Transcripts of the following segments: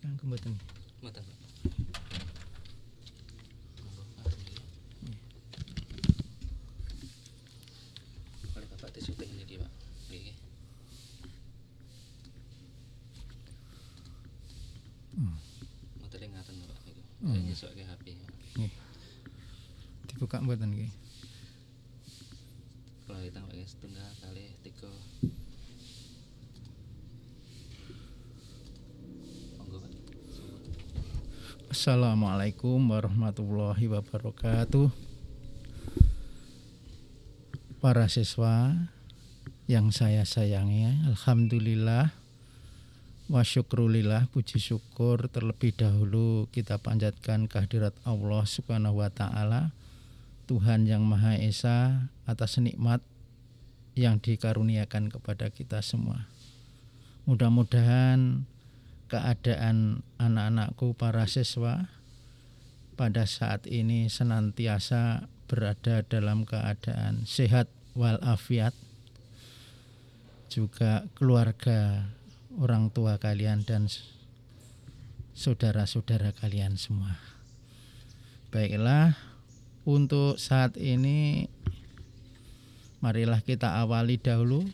Yang kemudian Mboten, Pak. Niku. Hmm. HP. nggih. Dibuka mboten nggih. Kalau kita pakai setunggal kali tiga. Monggo, Pak. Assalamualaikum warahmatullahi wabarakatuh. Para siswa yang saya sayangi, alhamdulillah wa syukrulillah puji syukur terlebih dahulu kita panjatkan kehadirat Allah Subhanahu wa taala Tuhan yang Maha Esa atas nikmat yang dikaruniakan kepada kita semua. Mudah-mudahan keadaan anak-anakku para siswa pada saat ini senantiasa berada dalam keadaan sehat walafiat juga keluarga orang tua kalian dan saudara-saudara kalian semua. Baiklah, untuk saat ini marilah kita awali dahulu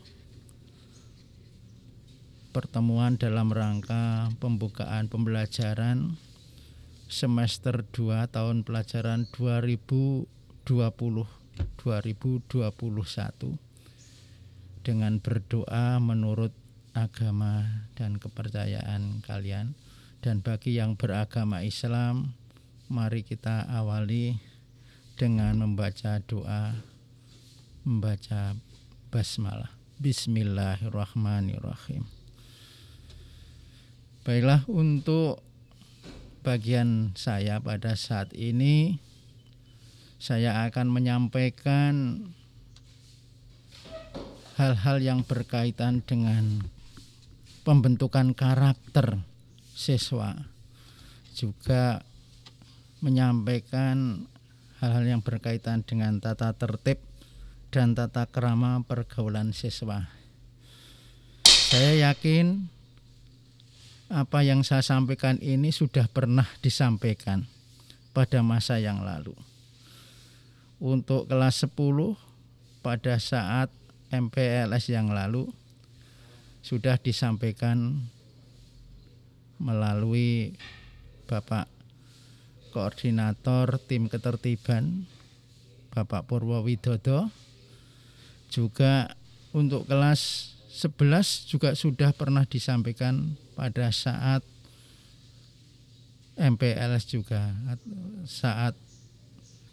pertemuan dalam rangka pembukaan pembelajaran semester 2 tahun pelajaran 2020 2021 dengan berdoa menurut agama dan kepercayaan kalian. Dan bagi yang beragama Islam mari kita awali dengan membaca doa membaca basmalah. Bismillahirrahmanirrahim Baiklah untuk bagian saya pada saat ini saya akan menyampaikan hal-hal yang berkaitan dengan pembentukan karakter siswa juga menyampaikan hal-hal yang berkaitan dengan tata tertib dan tata kerama pergaulan siswa. Saya yakin apa yang saya sampaikan ini sudah pernah disampaikan pada masa yang lalu. Untuk kelas 10 pada saat MPLS yang lalu sudah disampaikan melalui Bapak Koordinator Tim Ketertiban Bapak Purwo Widodo juga untuk kelas 11 juga sudah pernah disampaikan pada saat MPLS juga saat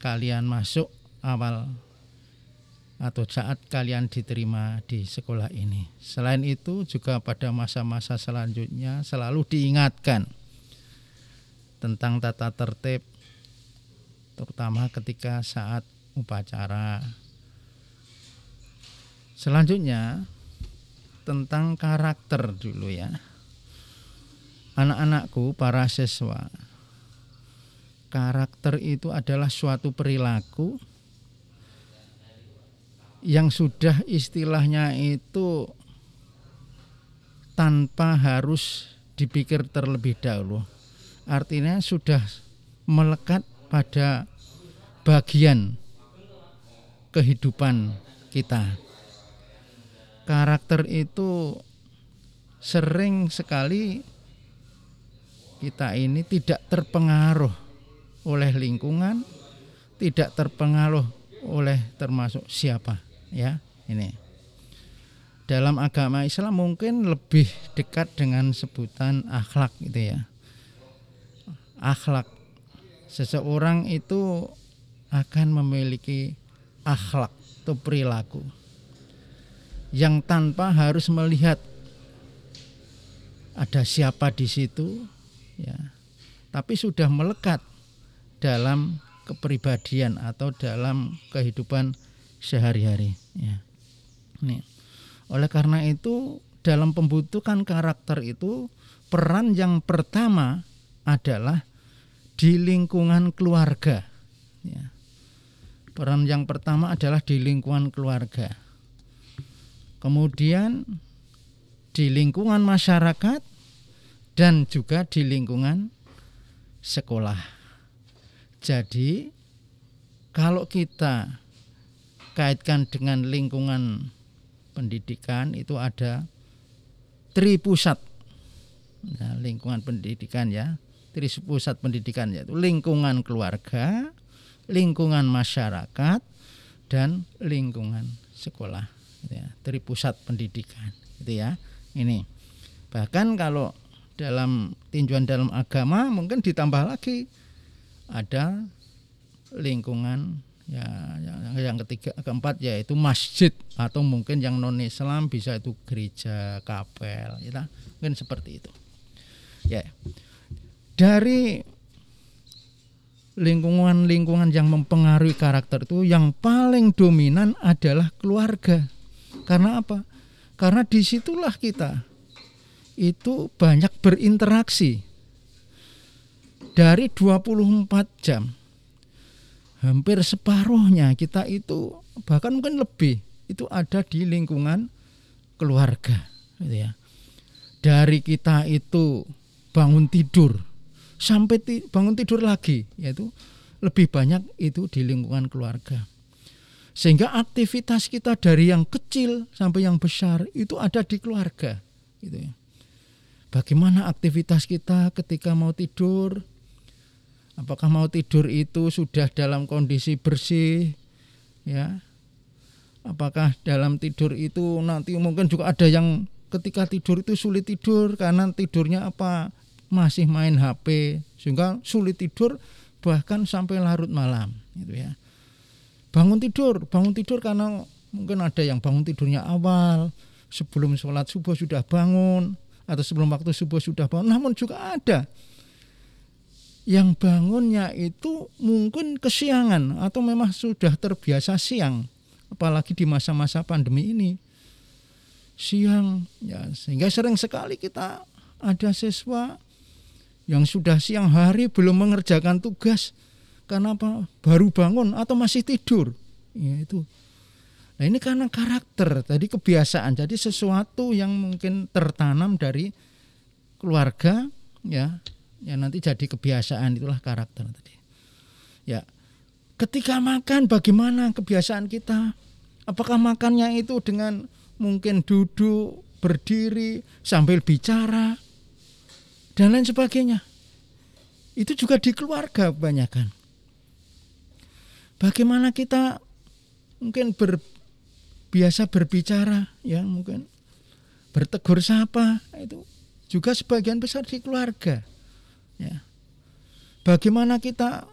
kalian masuk awal atau saat kalian diterima di sekolah ini. Selain itu juga pada masa-masa selanjutnya selalu diingatkan tentang tata tertib terutama ketika saat upacara. Selanjutnya tentang karakter dulu ya. Anak-anakku para siswa. Karakter itu adalah suatu perilaku yang sudah istilahnya itu tanpa harus dipikir terlebih dahulu. Artinya sudah melekat pada bagian kehidupan kita. Karakter itu sering sekali kita ini tidak terpengaruh oleh lingkungan, tidak terpengaruh oleh termasuk siapa ya ini. Dalam agama Islam mungkin lebih dekat dengan sebutan akhlak gitu ya. Akhlak. Seseorang itu akan memiliki akhlak atau perilaku yang tanpa harus melihat ada siapa di situ ya tapi sudah melekat dalam kepribadian atau dalam kehidupan sehari-hari ya. Nih. Oleh karena itu dalam pembentukan karakter itu peran yang pertama adalah di lingkungan keluarga ya. Peran yang pertama adalah di lingkungan keluarga. Kemudian di lingkungan masyarakat dan juga di lingkungan sekolah. Jadi kalau kita kaitkan dengan lingkungan pendidikan itu ada tri pusat. Nah, lingkungan pendidikan ya. Tri pusat pendidikan yaitu lingkungan keluarga lingkungan masyarakat dan lingkungan sekolah. Gitu ya. Tri pusat pendidikan itu ya. Ini. Bahkan kalau dalam tinjauan dalam agama mungkin ditambah lagi ada lingkungan ya yang, yang ketiga keempat yaitu masjid atau mungkin yang non Islam bisa itu gereja kapel ya mungkin seperti itu. Ya. Dari lingkungan-lingkungan yang mempengaruhi karakter itu yang paling dominan adalah keluarga. Karena apa? Karena di situlah kita itu banyak berinteraksi dari 24 jam hampir separuhnya kita itu bahkan mungkin lebih itu ada di lingkungan keluarga gitu ya. Dari kita itu bangun tidur sampai ti, bangun tidur lagi yaitu lebih banyak itu di lingkungan keluarga. Sehingga aktivitas kita dari yang kecil sampai yang besar itu ada di keluarga gitu ya. Bagaimana aktivitas kita ketika mau tidur, Apakah mau tidur itu sudah dalam kondisi bersih ya? Apakah dalam tidur itu nanti mungkin juga ada yang ketika tidur itu sulit tidur karena tidurnya apa? Masih main HP sehingga sulit tidur bahkan sampai larut malam gitu ya. Bangun tidur, bangun tidur karena mungkin ada yang bangun tidurnya awal sebelum sholat subuh sudah bangun atau sebelum waktu subuh sudah bangun. Namun juga ada yang bangunnya itu mungkin kesiangan atau memang sudah terbiasa siang. Apalagi di masa-masa pandemi ini. Siang ya sehingga sering sekali kita ada siswa yang sudah siang hari belum mengerjakan tugas. Karena apa? Baru bangun atau masih tidur. Ya itu nah ini karena karakter tadi kebiasaan jadi sesuatu yang mungkin tertanam dari keluarga ya. Ya nanti jadi kebiasaan itulah karakter tadi. Ya ketika makan bagaimana kebiasaan kita? Apakah makannya itu dengan mungkin duduk berdiri sambil bicara dan lain sebagainya? Itu juga di keluarga kebanyakan. Bagaimana kita mungkin ber, biasa berbicara ya mungkin bertegur sapa itu juga sebagian besar di keluarga Ya. Bagaimana kita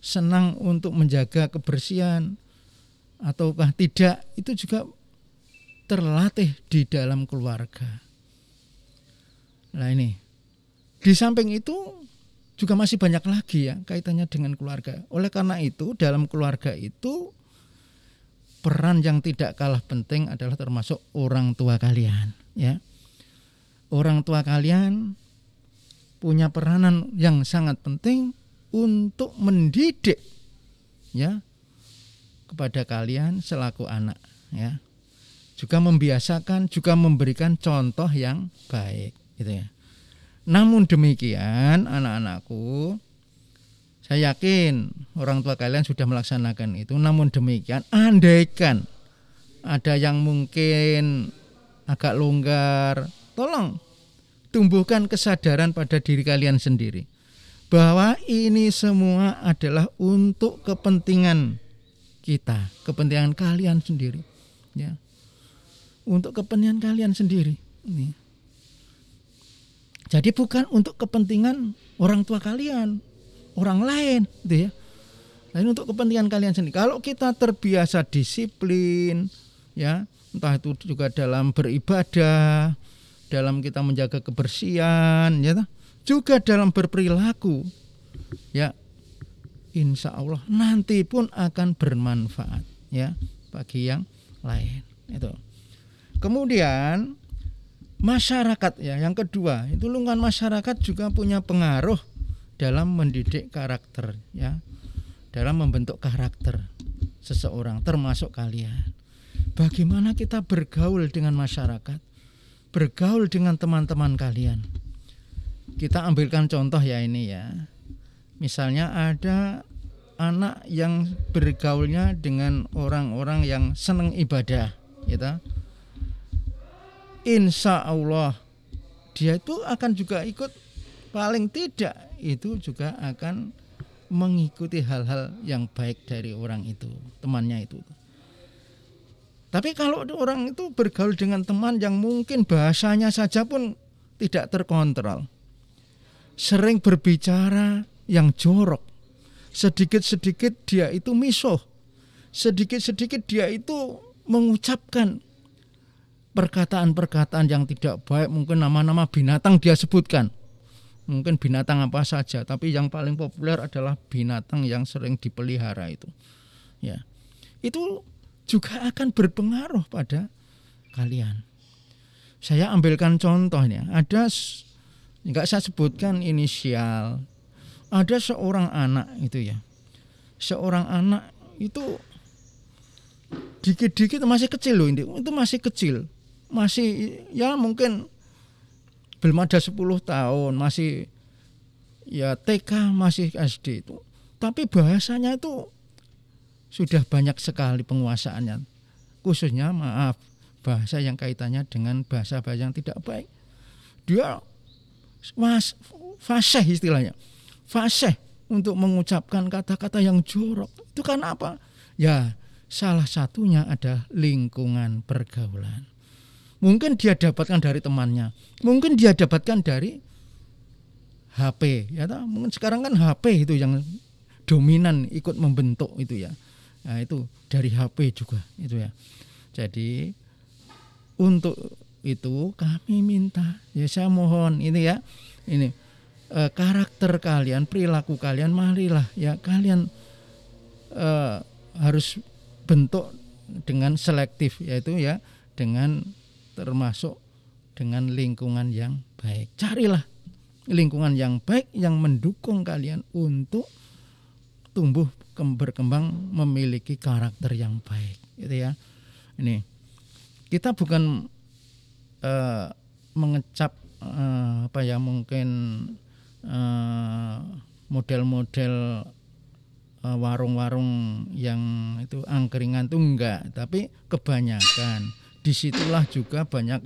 senang untuk menjaga kebersihan ataukah tidak itu juga terlatih di dalam keluarga. Nah ini di samping itu juga masih banyak lagi ya kaitannya dengan keluarga. Oleh karena itu dalam keluarga itu peran yang tidak kalah penting adalah termasuk orang tua kalian ya. Orang tua kalian punya peranan yang sangat penting untuk mendidik ya kepada kalian selaku anak ya juga membiasakan juga memberikan contoh yang baik gitu ya namun demikian anak-anakku saya yakin orang tua kalian sudah melaksanakan itu namun demikian andaikan ada yang mungkin agak longgar tolong tumbuhkan kesadaran pada diri kalian sendiri bahwa ini semua adalah untuk kepentingan kita, kepentingan kalian sendiri, ya, untuk kepentingan kalian sendiri. Ini. Jadi bukan untuk kepentingan orang tua kalian, orang lain, gitu ya. Lain untuk kepentingan kalian sendiri. Kalau kita terbiasa disiplin, ya, entah itu juga dalam beribadah, dalam kita menjaga kebersihan ya juga dalam berperilaku ya insya Allah nanti pun akan bermanfaat ya bagi yang lain itu kemudian masyarakat ya yang kedua itu lingkungan masyarakat juga punya pengaruh dalam mendidik karakter ya dalam membentuk karakter seseorang termasuk kalian bagaimana kita bergaul dengan masyarakat bergaul dengan teman-teman kalian. kita ambilkan contoh ya ini ya. Misalnya ada anak yang bergaulnya dengan orang-orang yang senang ibadah, gitu. Insya Allah dia itu akan juga ikut paling tidak itu juga akan mengikuti hal-hal yang baik dari orang itu, temannya itu. Tapi kalau orang itu bergaul dengan teman yang mungkin bahasanya saja pun tidak terkontrol, sering berbicara yang jorok, sedikit-sedikit dia itu misuh, sedikit-sedikit dia itu mengucapkan perkataan-perkataan yang tidak baik, mungkin nama-nama binatang dia sebutkan. Mungkin binatang apa saja, tapi yang paling populer adalah binatang yang sering dipelihara itu. Ya. Itu juga akan berpengaruh pada kalian. Saya ambilkan contohnya, ada enggak saya sebutkan inisial, ada seorang anak itu ya seorang anak itu dikit-dikit masih kecil loh ini itu masih kecil masih ya mungkin belum ada 10 tahun masih ya TK masih SD itu tapi bahasanya itu sudah banyak sekali penguasaannya khususnya maaf bahasa yang kaitannya dengan bahasa-bahasa yang tidak baik dia mas fasih istilahnya fasih untuk mengucapkan kata-kata yang jorok. Itu kan apa? Ya, salah satunya ada lingkungan pergaulan. Mungkin dia dapatkan dari temannya, mungkin dia dapatkan dari HP, ya tak? Mungkin sekarang kan HP itu yang dominan ikut membentuk itu ya. Nah, itu dari HP juga itu ya. Jadi untuk itu kami minta ya saya mohon ini ya ini eh, karakter kalian, perilaku kalian, marilah ya kalian eh, harus bentuk dengan selektif yaitu ya dengan termasuk dengan lingkungan yang baik. Carilah lingkungan yang baik yang mendukung kalian untuk tumbuh berkembang memiliki karakter yang baik gitu ya. Ini kita bukan uh, mengecap uh, apa ya mungkin Eh, model-model uh, warung-warung yang itu angkringan itu enggak, tapi kebanyakan di situlah juga banyak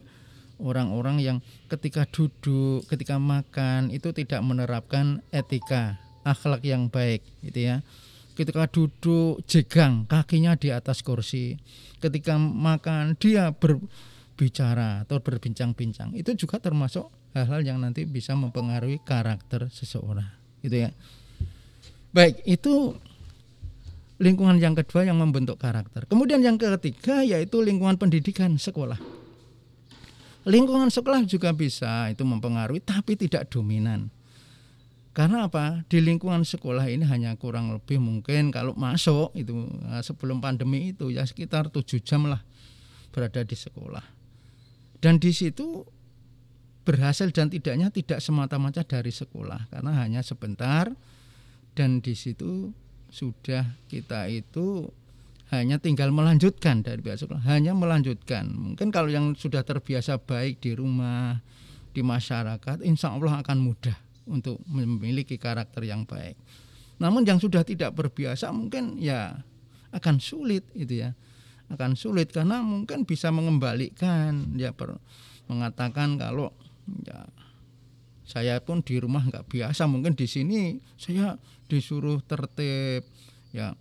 orang-orang yang ketika duduk, ketika makan itu tidak menerapkan etika, akhlak yang baik, gitu ya. Ketika duduk jegang, kakinya di atas kursi. Ketika makan dia berbicara atau berbincang-bincang. Itu juga termasuk hal-hal yang nanti bisa mempengaruhi karakter seseorang gitu ya baik itu lingkungan yang kedua yang membentuk karakter. Kemudian yang ketiga yaitu lingkungan pendidikan sekolah. Lingkungan sekolah juga bisa itu mempengaruhi tapi tidak dominan. Karena apa? Di lingkungan sekolah ini hanya kurang lebih mungkin kalau masuk itu nah, sebelum pandemi itu ya sekitar tujuh jam lah berada di sekolah. Dan di situ berhasil dan tidaknya tidak semata-mata dari sekolah karena hanya sebentar dan di situ sudah kita itu hanya tinggal melanjutkan dari sekolah. Hanya melanjutkan. Mungkin kalau yang sudah terbiasa baik di rumah di masyarakat insya Allah akan mudah untuk memiliki karakter yang baik. Namun yang sudah tidak berbiasa mungkin ya akan sulit itu ya. Akan sulit karena mungkin bisa mengembalikan. Ya per, mengatakan kalau ya saya pun di rumah nggak biasa. Mungkin di sini saya disuruh tertib ya.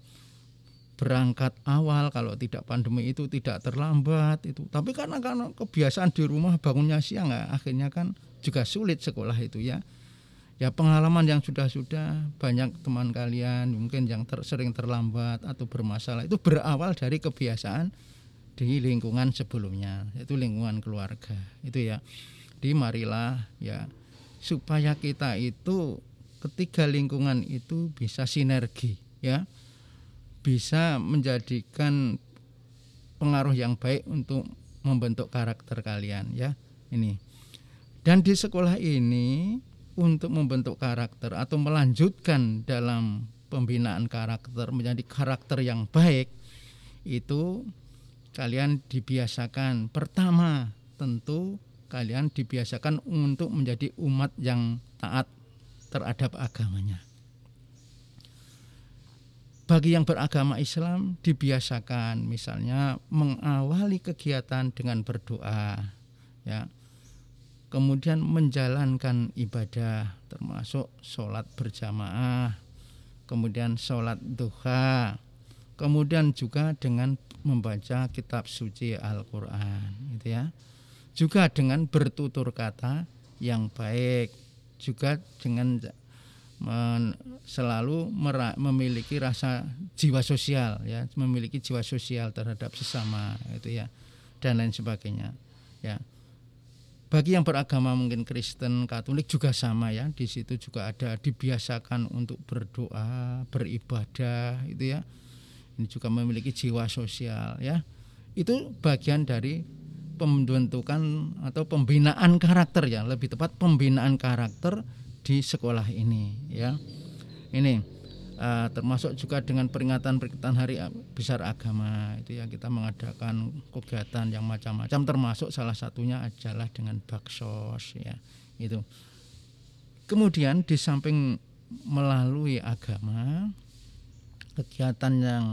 Berangkat awal kalau tidak pandemi itu tidak terlambat itu. Tapi karena karena kebiasaan di rumah bangunnya siang ya, akhirnya kan juga sulit sekolah itu ya. Ya pengalaman yang sudah-sudah banyak teman kalian mungkin yang ter, sering terlambat atau bermasalah itu berawal dari kebiasaan di lingkungan sebelumnya yaitu lingkungan keluarga itu ya. Jadi marilah ya supaya kita itu ketiga lingkungan itu bisa sinergi ya. Bisa menjadikan pengaruh yang baik untuk membentuk karakter kalian ya. Ini. Dan di sekolah ini untuk membentuk karakter atau melanjutkan dalam pembinaan karakter menjadi karakter yang baik itu kalian dibiasakan pertama tentu kalian dibiasakan untuk menjadi umat yang taat terhadap agamanya. Bagi yang beragama Islam dibiasakan misalnya mengawali kegiatan dengan berdoa ya. Kemudian menjalankan ibadah termasuk sholat berjamaah, kemudian sholat duha, kemudian juga dengan membaca kitab suci Al-Quran gitu ya juga dengan bertutur kata yang baik. Juga dengan men, selalu mera, memiliki rasa jiwa sosial ya. Memiliki jiwa sosial terhadap sesama itu ya dan lain sebagainya ya. Bagi yang beragama mungkin Kristen Katolik juga sama ya. Di situ juga ada dibiasakan untuk berdoa beribadah itu ya. Ini juga memiliki jiwa sosial ya. Itu bagian dari pembentukan atau pembinaan karakter ya lebih tepat pembinaan karakter di sekolah ini ya. Ini uh, termasuk juga dengan peringatan peringatan hari besar agama itu ya kita mengadakan kegiatan yang macam-macam termasuk salah satunya adalah dengan baksos ya itu. Kemudian di samping melalui agama kegiatan yang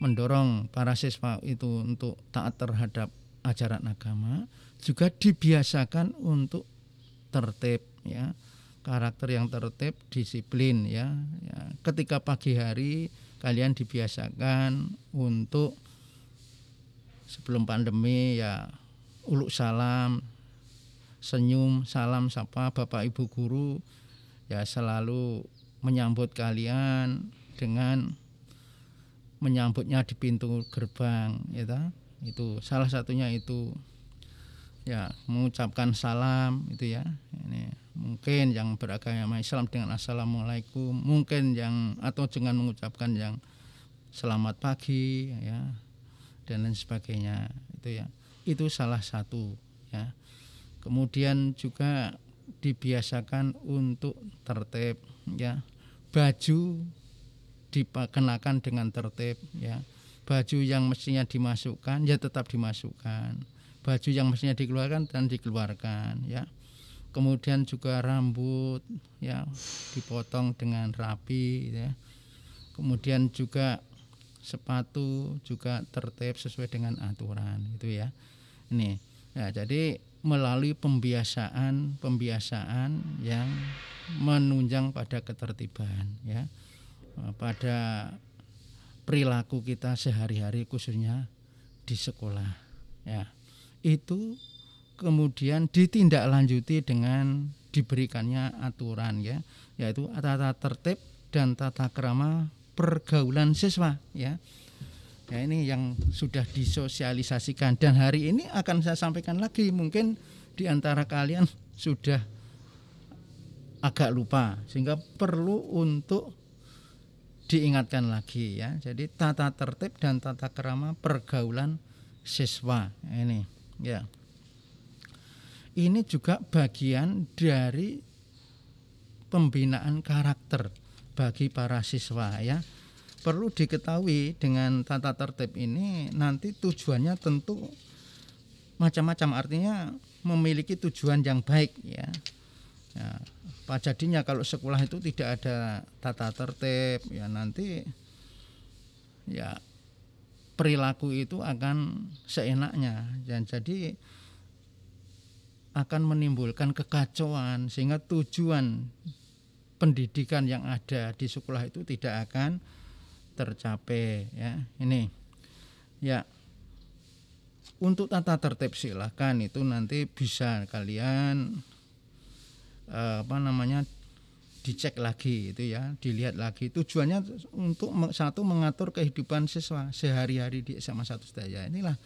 mendorong para siswa itu untuk taat terhadap ajaran agama juga dibiasakan untuk tertib ya. Karakter yang tertib disiplin ya, ya ketika pagi hari kalian dibiasakan untuk sebelum pandemi ya uluk salam senyum salam sapa bapak ibu guru ya selalu menyambut kalian dengan menyambutnya di pintu gerbang ya itu salah satunya itu ya mengucapkan salam itu ya. Ini mungkin yang beragama Islam dengan assalamualaikum mungkin yang atau dengan mengucapkan yang selamat pagi ya dan lain sebagainya itu ya. Itu salah satu ya. Kemudian juga dibiasakan untuk tertib ya. Baju dikenakan dengan tertib ya baju yang mestinya dimasukkan ya tetap dimasukkan. Baju yang mestinya dikeluarkan dan dikeluarkan ya. Kemudian juga rambut ya dipotong dengan rapi ya. Kemudian juga sepatu juga tertib sesuai dengan aturan itu ya. Ini ya jadi melalui pembiasaan pembiasaan yang menunjang pada ketertiban ya. Pada perilaku kita sehari-hari khususnya di sekolah ya. Itu kemudian ditindaklanjuti dengan diberikannya aturan ya yaitu tata tertib dan tata kerama pergaulan siswa ya. Ya ini yang sudah disosialisasikan dan hari ini akan saya sampaikan lagi. Mungkin di antara kalian sudah agak lupa sehingga perlu untuk diingatkan lagi ya. Jadi tata tertib dan tata kerama pergaulan siswa ini ya. Ini juga bagian dari pembinaan karakter bagi para siswa ya. Perlu diketahui dengan tata tertib ini nanti tujuannya tentu macam-macam artinya memiliki tujuan yang baik ya. ya Pak jadinya kalau sekolah itu tidak ada tata tertib ya nanti ya perilaku itu akan seenaknya. Dan jadi akan menimbulkan kekacauan sehingga tujuan pendidikan yang ada di sekolah itu tidak akan tercapai ya. Ini ya. Untuk tata tertib silahkan itu nanti bisa kalian Eh, apa namanya dicek lagi itu ya dilihat lagi. Tujuannya untuk satu mengatur kehidupan siswa sehari-hari di SMA satu Sedaya. Inilah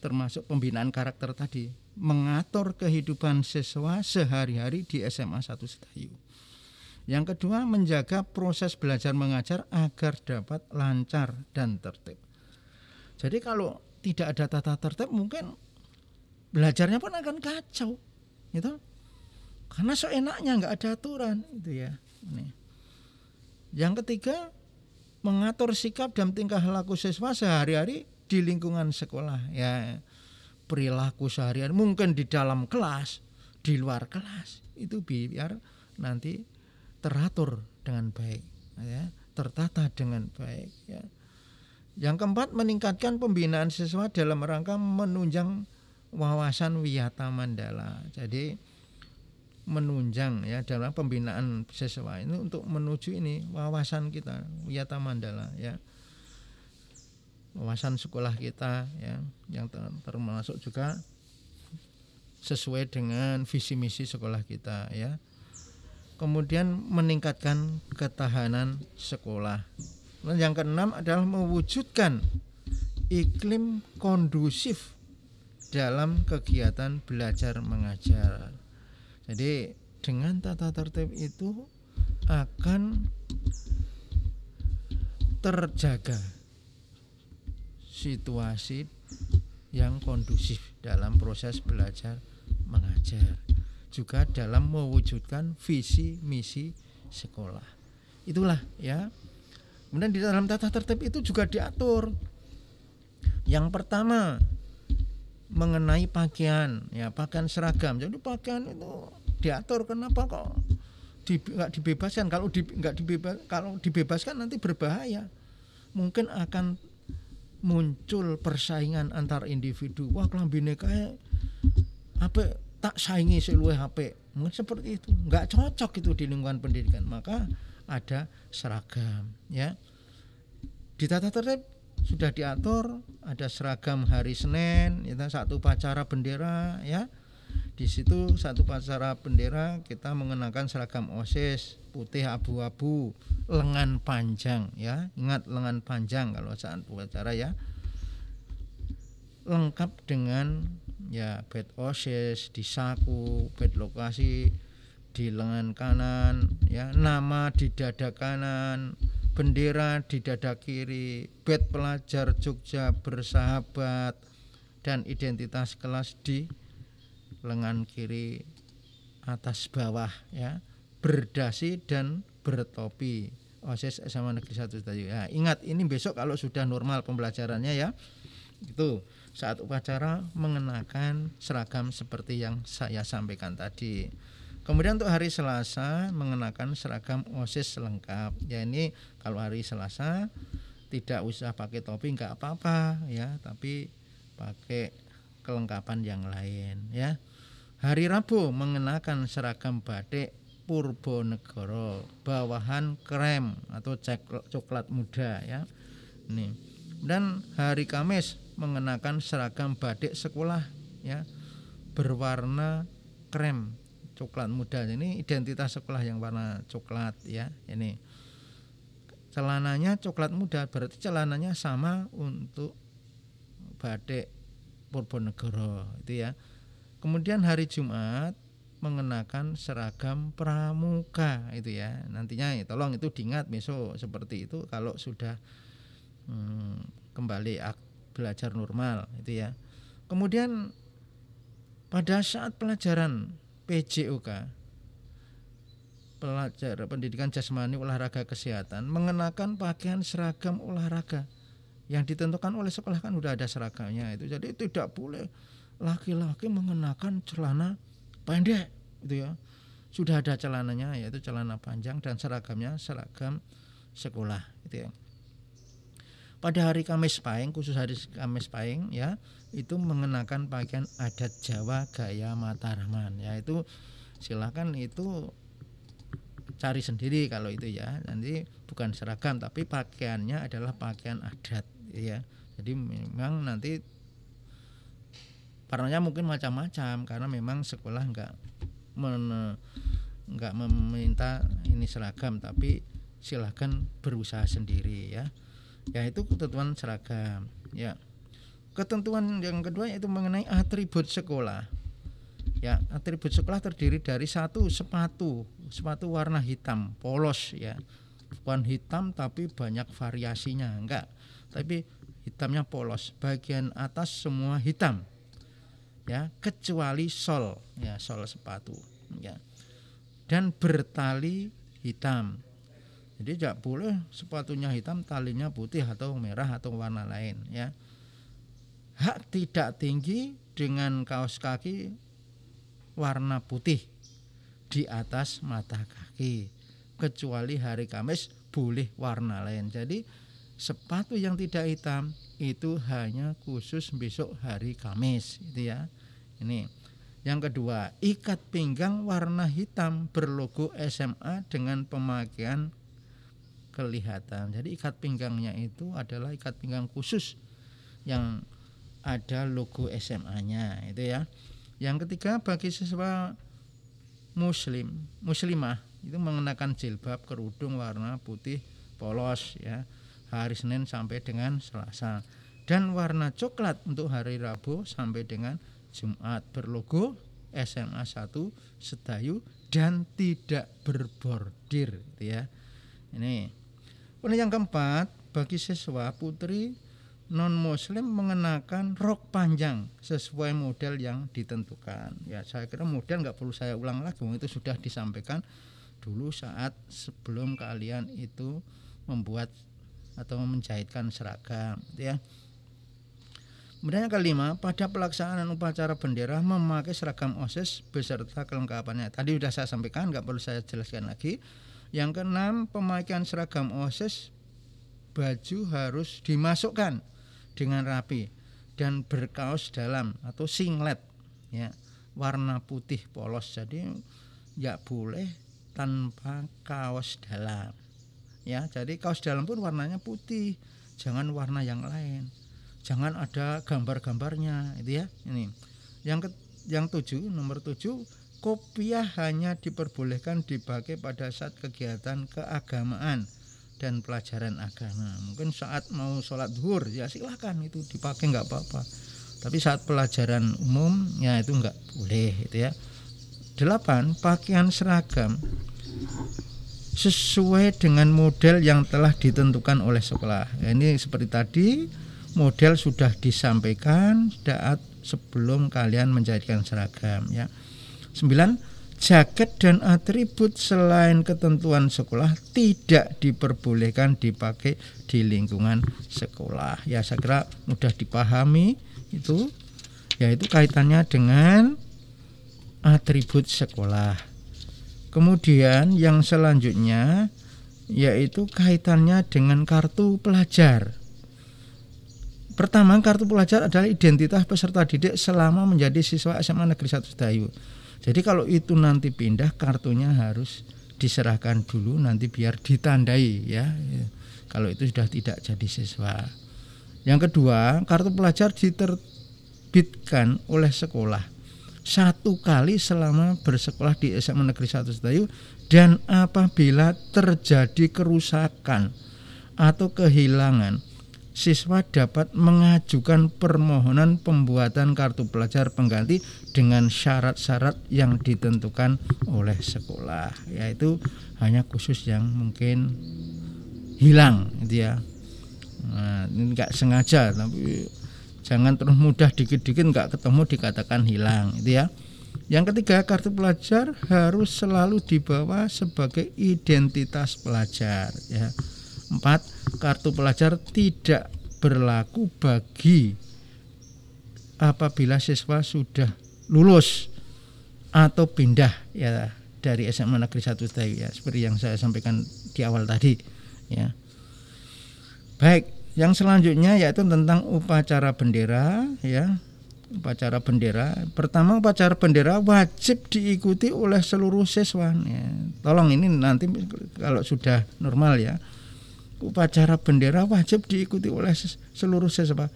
termasuk pembinaan karakter tadi. Mengatur kehidupan siswa sehari-hari di SMA satu Sedayu. Yang kedua menjaga proses belajar mengajar agar dapat lancar dan tertib. Jadi kalau tidak ada tata tertib mungkin belajarnya pun akan kacau gitu karena seenaknya nggak ada aturan itu ya. Ini. Yang ketiga mengatur sikap dan tingkah laku siswa sehari-hari di lingkungan sekolah ya perilaku sehari-hari mungkin di dalam kelas di luar kelas itu biar nanti teratur dengan baik ya tertata dengan baik ya yang keempat meningkatkan pembinaan siswa dalam rangka menunjang wawasan wiyata mandala jadi menunjang ya dalam pembinaan siswa ini untuk menuju ini wawasan kita wiyata mandala ya. Wawasan sekolah kita ya yang termasuk juga sesuai dengan visi misi sekolah kita ya. Kemudian meningkatkan ketahanan sekolah. Dan yang keenam adalah mewujudkan iklim kondusif dalam kegiatan belajar mengajar jadi dengan tata tertib itu akan terjaga situasi yang kondusif dalam proses belajar mengajar juga dalam mewujudkan visi misi sekolah. Itulah ya. Kemudian di dalam tata tertib itu juga diatur. Yang pertama mengenai pakaian ya pakaian seragam. Jadi pakaian itu diatur kenapa kok di, nggak dibebaskan? Kalau di, nggak dibebas kalau dibebaskan nanti berbahaya. Mungkin akan muncul persaingan antar individu. Wah kelambine kayak apa tak saingi seluruh HP. Mungkin seperti itu. Nggak cocok itu di lingkungan pendidikan. Maka ada seragam ya. Di tata tertib sudah diatur ada seragam hari Senin itu satu pacara bendera ya di situ satu pacara bendera kita mengenakan seragam OSIS putih abu-abu, lengan panjang ya. Ingat lengan panjang kalau saat upacara ya. Lengkap dengan ya bed OSIS di saku, bed lokasi di lengan kanan, ya nama di dada kanan, bendera di dada kiri, bed pelajar Jogja bersahabat dan identitas kelas di lengan kiri atas bawah ya. Berdasi dan bertopi. OSIS SMA Negeri 1 tadi ya ingat ini besok kalau sudah normal pembelajarannya ya. Itu saat upacara mengenakan seragam seperti yang saya sampaikan tadi. Kemudian untuk hari Selasa mengenakan seragam OSIS lengkap. Ya ini kalau hari Selasa tidak usah pakai topi nggak apa-apa ya. Tapi pakai kelengkapan yang lain ya Hari Rabu mengenakan seragam batik Purbanegara, bawahan krem atau coklat muda ya. Ini. Dan hari Kamis mengenakan seragam batik sekolah ya berwarna krem coklat muda. Ini identitas sekolah yang warna coklat ya. Ini celananya coklat muda berarti celananya sama untuk batik Purbanegara itu ya Kemudian hari Jumat mengenakan seragam pramuka itu ya. Nantinya ya, tolong itu diingat besok seperti itu kalau sudah hmm, kembali belajar normal itu ya. Kemudian pada saat pelajaran PJOK pelajar pendidikan jasmani olahraga kesehatan mengenakan pakaian seragam olahraga yang ditentukan oleh sekolah kan udah ada seragamnya itu jadi tidak boleh laki-laki mengenakan celana pendek gitu ya. Sudah ada celananya yaitu celana panjang dan seragamnya seragam sekolah gitu ya. Pada hari Kamis Pahing khusus hari Kamis Pahing ya itu mengenakan pakaian adat Jawa gaya Mataraman yaitu silakan itu cari sendiri kalau itu ya. Nanti bukan seragam tapi pakaiannya adalah pakaian adat ya. Jadi memang nanti warnanya mungkin macam-macam karena memang sekolah nggak men, nggak meminta ini seragam tapi silahkan berusaha sendiri ya. Ya itu ketentuan seragam ya. Ketentuan yang kedua yaitu mengenai atribut sekolah. Ya atribut sekolah terdiri dari satu sepatu sepatu warna hitam polos ya. Bukan hitam tapi banyak variasinya enggak. Tapi hitamnya polos bagian atas semua hitam ya kecuali sol ya sol sepatu ya dan bertali hitam jadi tidak boleh sepatunya hitam talinya putih atau merah atau warna lain ya hak tidak tinggi dengan kaos kaki warna putih di atas mata kaki. Kecuali hari Kamis boleh warna lain. Jadi sepatu yang tidak hitam itu hanya khusus besok hari Kamis gitu ya. Ini. Yang kedua, ikat pinggang warna hitam berlogo SMA dengan pemakaian kelihatan. Jadi ikat pinggangnya itu adalah ikat pinggang khusus yang ada logo SMA-nya itu ya. Yang ketiga bagi siswa muslim, muslimah itu mengenakan jilbab kerudung warna putih polos ya hari Senin sampai dengan Selasa dan warna coklat untuk hari Rabu sampai dengan Jumat berlogo SMA 1 Sedayu dan tidak berbordir gitu ya. Ini. Kemudian yang keempat, bagi siswa putri non muslim mengenakan rok panjang sesuai model yang ditentukan. Ya, saya kira model nggak perlu saya ulang lagi, itu sudah disampaikan dulu saat sebelum kalian itu membuat atau menjahitkan seragam, gitu ya. Kemudian yang kelima, pada pelaksanaan upacara bendera memakai seragam OSIS beserta kelengkapannya. Tadi sudah saya sampaikan, nggak perlu saya jelaskan lagi. Yang keenam, pemakaian seragam OSIS baju harus dimasukkan dengan rapi dan berkaos dalam atau singlet ya warna putih polos. Jadi nggak boleh tanpa kaos dalam. Ya, jadi kaos dalam pun warnanya putih, jangan warna yang lain jangan ada gambar-gambarnya itu ya. Ini. Yang ke, yang tujuh nomor tujuh kopiah hanya diperbolehkan dipakai pada saat kegiatan keagamaan dan pelajaran agama. Mungkin saat mau sholat duhur ya silahkan itu dipakai nggak apa-apa. Tapi saat pelajaran umum ya itu nggak boleh itu ya. Delapan pakaian seragam sesuai dengan model yang telah ditentukan oleh sekolah. Ya, ini seperti tadi model sudah disampaikan saat sebelum kalian menjadikan seragam ya. 9 jaket dan atribut selain ketentuan sekolah tidak diperbolehkan dipakai di lingkungan sekolah. Ya saya kira mudah dipahami itu yaitu kaitannya dengan atribut sekolah. Kemudian yang selanjutnya yaitu kaitannya dengan kartu pelajar. Pertama, kartu pelajar adalah identitas peserta didik selama menjadi siswa SMA Negeri 1 Sedayu. Jadi kalau itu nanti pindah kartunya harus diserahkan dulu nanti biar ditandai ya. Kalau itu sudah tidak jadi siswa. Yang kedua, kartu pelajar diterbitkan oleh sekolah satu kali selama bersekolah di SMA Negeri 1 Sedayu dan apabila terjadi kerusakan atau kehilangan siswa dapat mengajukan permohonan pembuatan kartu pelajar pengganti dengan syarat-syarat yang ditentukan oleh sekolah yaitu hanya khusus yang mungkin hilang gitu ya. Nah, ini nggak sengaja tapi jangan terus mudah dikit-dikit nggak ketemu dikatakan hilang itu ya. Yang ketiga kartu pelajar harus selalu dibawa sebagai identitas pelajar ya. Empat, kartu pelajar tidak berlaku bagi apabila siswa sudah lulus atau pindah ya dari SMA Negeri 1 Sedayu ya seperti yang saya sampaikan di awal tadi ya. Baik, yang selanjutnya yaitu tentang upacara bendera ya. Upacara bendera. Pertama upacara bendera wajib diikuti oleh seluruh siswa ya. Tolong ini nanti kalau sudah normal ya upacara bendera wajib diikuti oleh seluruh siswa.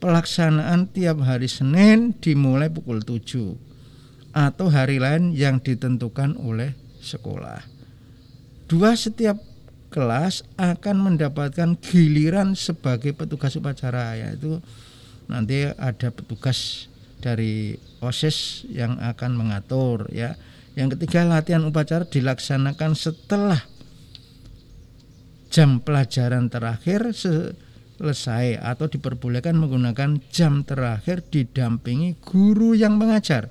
Pelaksanaan tiap hari Senin dimulai pukul 7 atau hari lain yang ditentukan oleh sekolah. Dua setiap kelas akan mendapatkan giliran sebagai petugas upacara yaitu nanti ada petugas dari OSIS yang akan mengatur ya. Yang ketiga latihan upacara dilaksanakan setelah jam pelajaran terakhir selesai atau diperbolehkan menggunakan jam terakhir didampingi guru yang mengajar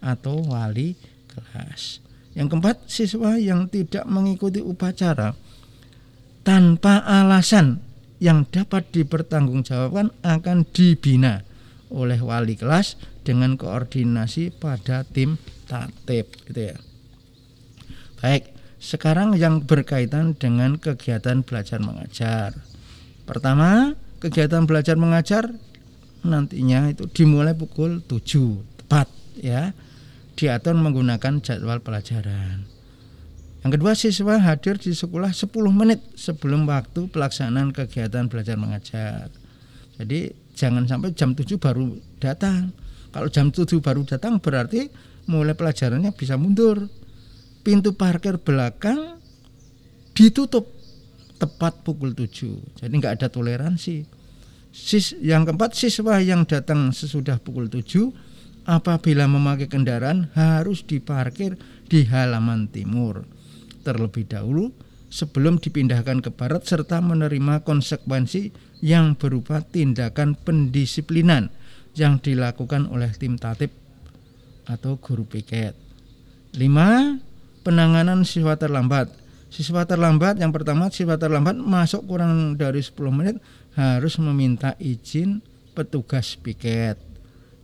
atau wali kelas. Yang keempat, siswa yang tidak mengikuti upacara tanpa alasan yang dapat dipertanggungjawabkan akan dibina oleh wali kelas dengan koordinasi pada tim tatip gitu ya. Baik, sekarang yang berkaitan dengan kegiatan belajar mengajar. Pertama, kegiatan belajar mengajar nantinya itu dimulai pukul 7 tepat ya. Diatur menggunakan jadwal pelajaran. Yang kedua, siswa hadir di sekolah 10 menit sebelum waktu pelaksanaan kegiatan belajar mengajar. Jadi jangan sampai jam 7 baru datang. Kalau jam 7 baru datang berarti mulai pelajarannya bisa mundur. Pintu parkir belakang ditutup tepat pukul 7. Jadi nggak ada toleransi. Sis, yang keempat siswa yang datang sesudah pukul 7 apabila memakai kendaraan harus diparkir di halaman timur terlebih dahulu sebelum dipindahkan ke barat serta menerima konsekuensi yang berupa tindakan pendisiplinan yang dilakukan oleh tim tatip atau guru piket. 5. Penanganan siswa terlambat. Siswa terlambat yang pertama siswa terlambat masuk kurang dari 10 menit harus meminta izin petugas piket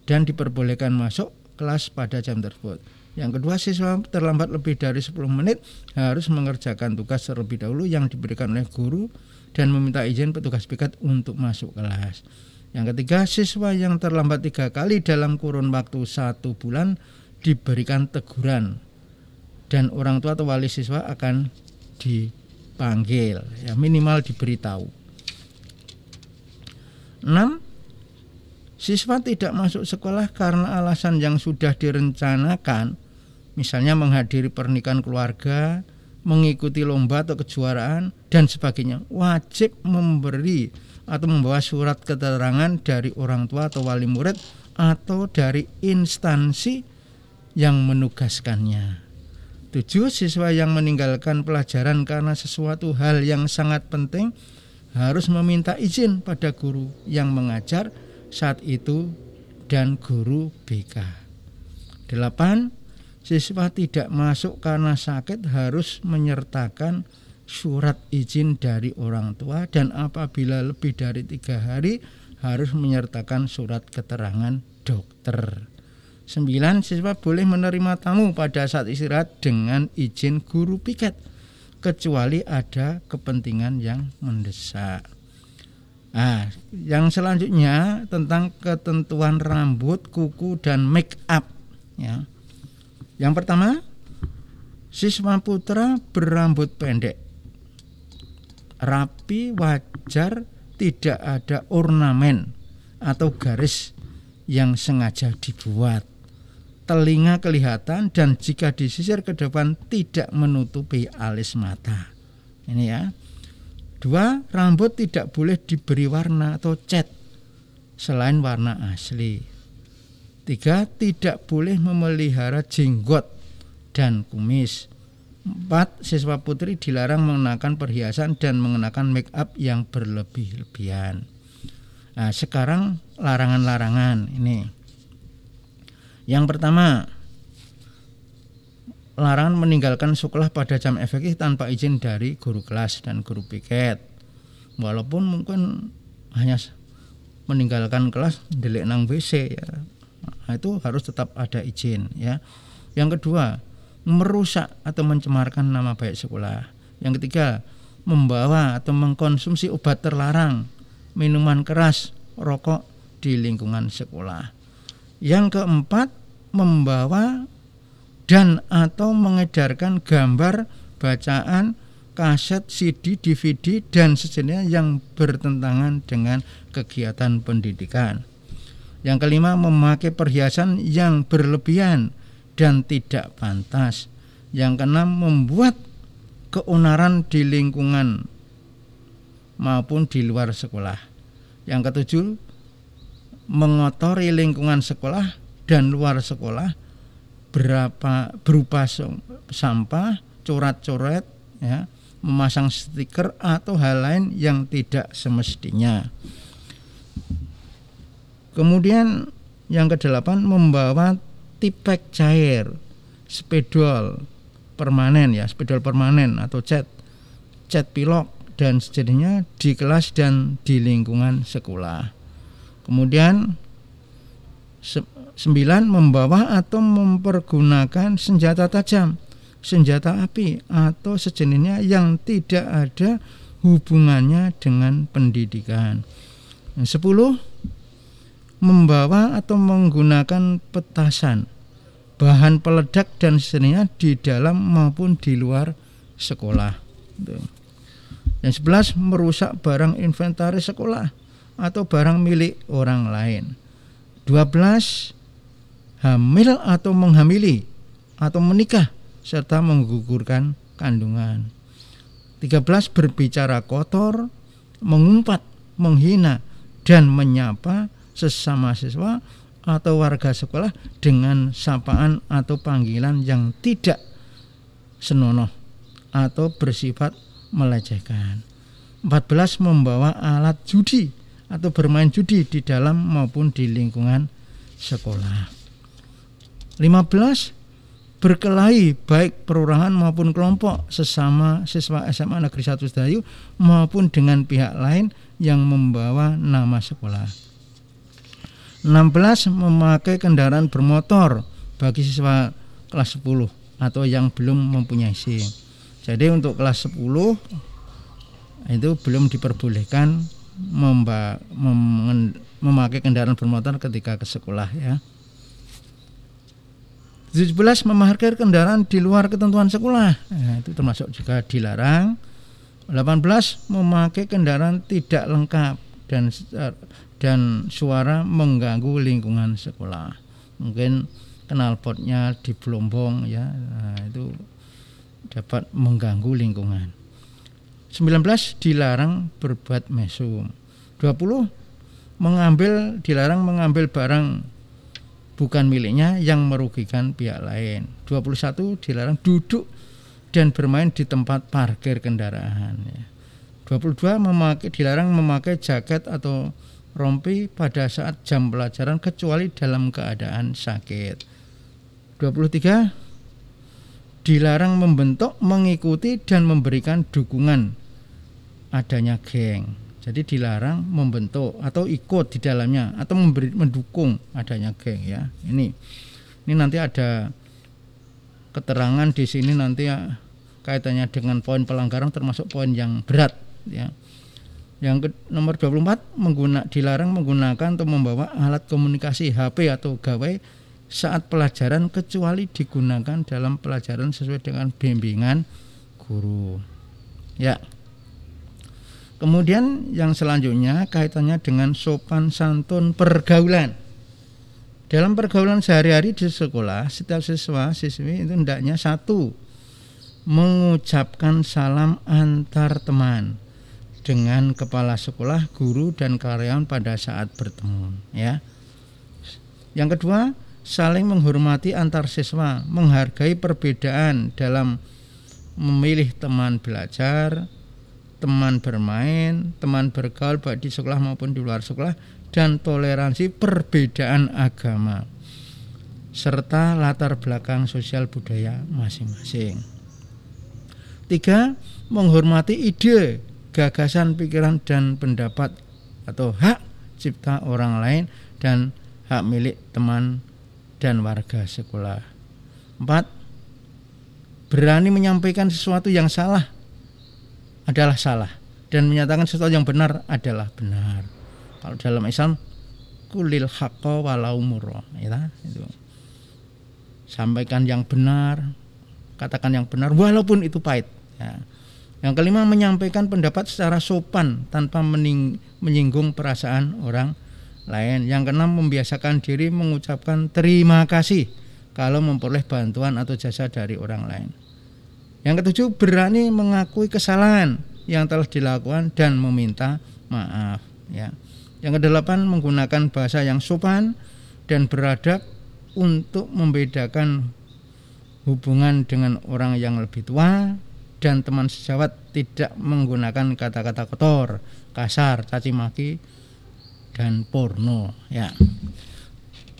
dan diperbolehkan masuk kelas pada jam tersebut. Yang kedua, siswa terlambat lebih dari 10 menit harus mengerjakan tugas terlebih dahulu yang diberikan oleh guru dan meminta izin petugas piket untuk masuk kelas. Yang ketiga, siswa yang terlambat tiga kali dalam kurun waktu satu bulan diberikan teguran dan orang tua atau wali siswa akan dipanggil, ya minimal diberitahu. 6. Siswa tidak masuk sekolah karena alasan yang sudah direncanakan, misalnya menghadiri pernikahan keluarga, mengikuti lomba atau kejuaraan, dan sebagainya, wajib memberi atau membawa surat keterangan dari orang tua atau wali murid atau dari instansi yang menugaskannya. Tujuh, siswa yang meninggalkan pelajaran karena sesuatu hal yang sangat penting harus meminta izin pada guru yang mengajar saat itu dan guru BK. Delapan, siswa tidak masuk karena sakit harus menyertakan surat izin dari orang tua dan apabila lebih dari tiga hari harus menyertakan surat keterangan dokter. Sembilan, siswa boleh menerima tamu pada saat istirahat dengan izin guru piket, kecuali ada kepentingan yang mendesak. Nah, yang selanjutnya tentang ketentuan rambut, kuku, dan make up. Ya. Yang pertama, siswa putra berambut pendek rapi, wajar, tidak ada ornamen atau garis yang sengaja dibuat. Telinga kelihatan dan jika disisir ke depan tidak menutupi alis mata. Ini ya. Dua, rambut tidak boleh diberi warna atau cat selain warna asli. Tiga, tidak boleh memelihara jenggot dan kumis. Empat, siswa putri dilarang mengenakan perhiasan dan mengenakan make up yang berlebih-lebihan. Nah, sekarang larangan-larangan ini. Yang pertama, larangan meninggalkan sekolah pada jam efektif tanpa izin dari guru kelas dan guru piket. Walaupun mungkin hanya meninggalkan kelas delik nang WC ya. Nah, itu harus tetap ada izin ya. Yang kedua, merusak atau mencemarkan nama baik sekolah. Yang ketiga, membawa atau mengkonsumsi obat terlarang, minuman keras, rokok di lingkungan sekolah. Yang keempat, membawa dan atau mengedarkan gambar, bacaan, kaset, CD, DVD dan sejenisnya yang bertentangan dengan kegiatan pendidikan. Yang kelima, memakai perhiasan yang berlebihan dan tidak pantas. Yang keenam membuat keonaran di lingkungan maupun di luar sekolah. Yang ketujuh mengotori lingkungan sekolah dan luar sekolah berapa berupa sampah, coret-coret ya, memasang stiker atau hal lain yang tidak semestinya. Kemudian yang kedelapan membawa tipek cair, spedol permanen ya, spedol permanen atau cat, cat pilok dan sejenisnya di kelas dan di lingkungan sekolah. Kemudian sembilan membawa atau mempergunakan senjata tajam senjata api atau sejenisnya yang tidak ada hubungannya dengan pendidikan. Yang sepuluh membawa atau menggunakan petasan, bahan peledak dan sejenisnya di dalam maupun di luar sekolah. Yang sebelas merusak barang inventaris sekolah atau barang milik orang lain. 12 hamil atau menghamili atau menikah serta menggugurkan kandungan. 13 berbicara kotor, mengumpat, menghina dan menyapa sesama siswa atau warga sekolah dengan sapaan atau panggilan yang tidak senonoh atau bersifat melecehkan. 14 membawa alat judi atau bermain judi di dalam maupun di lingkungan sekolah. 15 berkelahi baik perorangan maupun kelompok sesama siswa SMA Negeri 1 Sedayu maupun dengan pihak lain yang membawa nama sekolah. 16 memakai kendaraan bermotor bagi siswa kelas 10 atau yang belum mempunyai SIM. Jadi untuk kelas 10 itu belum diperbolehkan memakai kendaraan bermotor ketika ke sekolah ya. 17 memakai kendaraan di luar ketentuan sekolah. Nah, itu termasuk juga dilarang. 18 memakai kendaraan tidak lengkap dan dan suara mengganggu lingkungan sekolah. Mungkin knalpotnya dibelombong ya. Nah, itu dapat mengganggu lingkungan. 19 dilarang berbuat mesum. 20 mengambil dilarang mengambil barang bukan miliknya yang merugikan pihak lain. 21 dilarang duduk dan bermain di tempat parkir kendaraan. 22 memakai dilarang memakai jaket atau rompi pada saat jam pelajaran kecuali dalam keadaan sakit. 23 dilarang membentuk, mengikuti dan memberikan dukungan adanya geng. Jadi dilarang membentuk atau ikut di dalamnya atau memberi mendukung adanya geng ya. Ini ini nanti ada keterangan di sini nanti ya kaitannya dengan poin pelanggaran termasuk poin yang berat ya. Yang ke, nomor 24 mengguna, dilarang menggunakan atau membawa alat komunikasi HP atau gawai saat pelajaran kecuali digunakan dalam pelajaran sesuai dengan bimbingan guru. Ya. Kemudian yang selanjutnya kaitannya dengan sopan santun pergaulan. Dalam pergaulan sehari-hari di sekolah, setiap siswa siswi itu hendaknya satu mengucapkan salam antar teman dengan kepala sekolah, guru dan karyawan pada saat bertemu, ya. Yang kedua, saling menghormati antar siswa, menghargai perbedaan dalam memilih teman belajar, teman bermain, teman bergaul baik di sekolah maupun di luar sekolah dan toleransi perbedaan agama serta latar belakang sosial budaya masing-masing. Tiga, menghormati ide, gagasan, pikiran dan pendapat atau hak cipta orang lain dan hak milik teman dan warga sekolah. Empat, berani menyampaikan sesuatu yang salah adalah salah dan menyatakan sesuatu yang benar adalah benar. Kalau dalam Islam kulil haqqo walau murra, ya, itu. Sampaikan yang benar, katakan yang benar walaupun itu pahit. Ya. Yang kelima menyampaikan pendapat secara sopan tanpa mening, menyinggung perasaan orang lain. Yang keenam membiasakan diri mengucapkan terima kasih kalau memperoleh bantuan atau jasa dari orang lain. Yang ketujuh, berani mengakui kesalahan yang telah dilakukan dan meminta maaf. Ya. Yang kedelapan, menggunakan bahasa yang sopan dan beradab untuk membedakan hubungan dengan orang yang lebih tua dan teman sejawat tidak menggunakan kata-kata kotor, kasar, caci maki dan porno ya.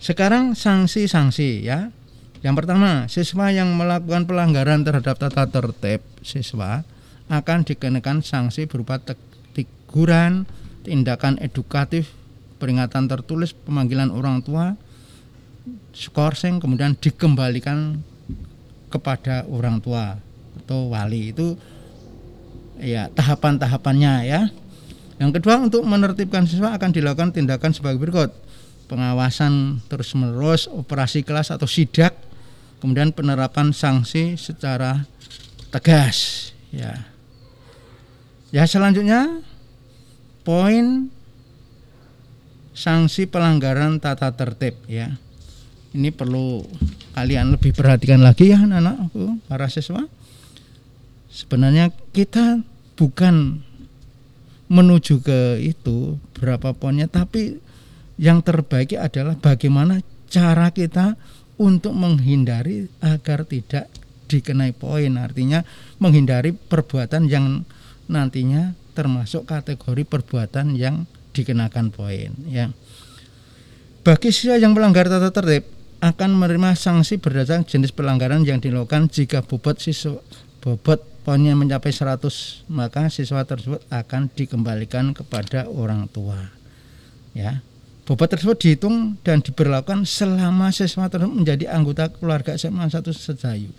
Sekarang sanksi-sanksi ya. Yang pertama, siswa yang melakukan pelanggaran terhadap tata tertib siswa akan dikenakan sanksi berupa teguran, tindakan edukatif, peringatan tertulis, pemanggilan orang tua, skorsing, kemudian dikembalikan kepada orang tua atau wali itu ya tahapan-tahapannya ya. Yang kedua untuk menertibkan siswa akan dilakukan tindakan sebagai berikut. Pengawasan terus-menerus, operasi kelas atau sidak, kemudian penerapan sanksi secara tegas ya. Ya selanjutnya poin sanksi pelanggaran tata tertib ya. Ini perlu kalian lebih perhatikan lagi ya anak-anakku para siswa. Sebenarnya kita bukan menuju ke itu berapa poinnya tapi yang terbaik adalah bagaimana cara kita untuk menghindari agar tidak dikenai poin. Artinya menghindari perbuatan yang nantinya termasuk kategori perbuatan yang dikenakan poin ya. Bagi siswa yang melanggar tata tertib akan menerima sanksi berdasarkan jenis pelanggaran yang dilakukan jika bobot siswa bobot poinnya mencapai 100 maka siswa tersebut akan dikembalikan kepada orang tua ya bobot tersebut dihitung dan diberlakukan selama siswa tersebut menjadi anggota keluarga SMA 1 Sejayu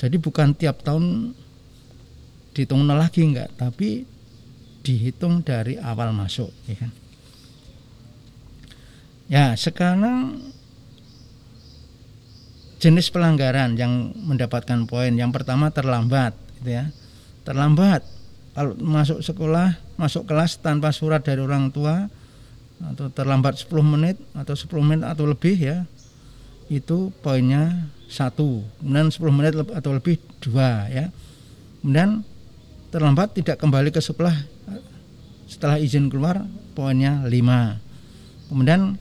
jadi bukan tiap tahun dihitung lagi enggak tapi dihitung dari awal masuk ya kan ya sekarang jenis pelanggaran yang mendapatkan poin. Yang pertama terlambat, gitu ya. Terlambat kalau masuk sekolah, masuk kelas tanpa surat dari orang tua atau terlambat 10 menit atau 10 menit atau lebih ya. Itu poinnya satu. Kemudian 10 menit atau lebih dua ya. Kemudian terlambat tidak kembali ke sekolah setelah izin keluar poinnya 5. Kemudian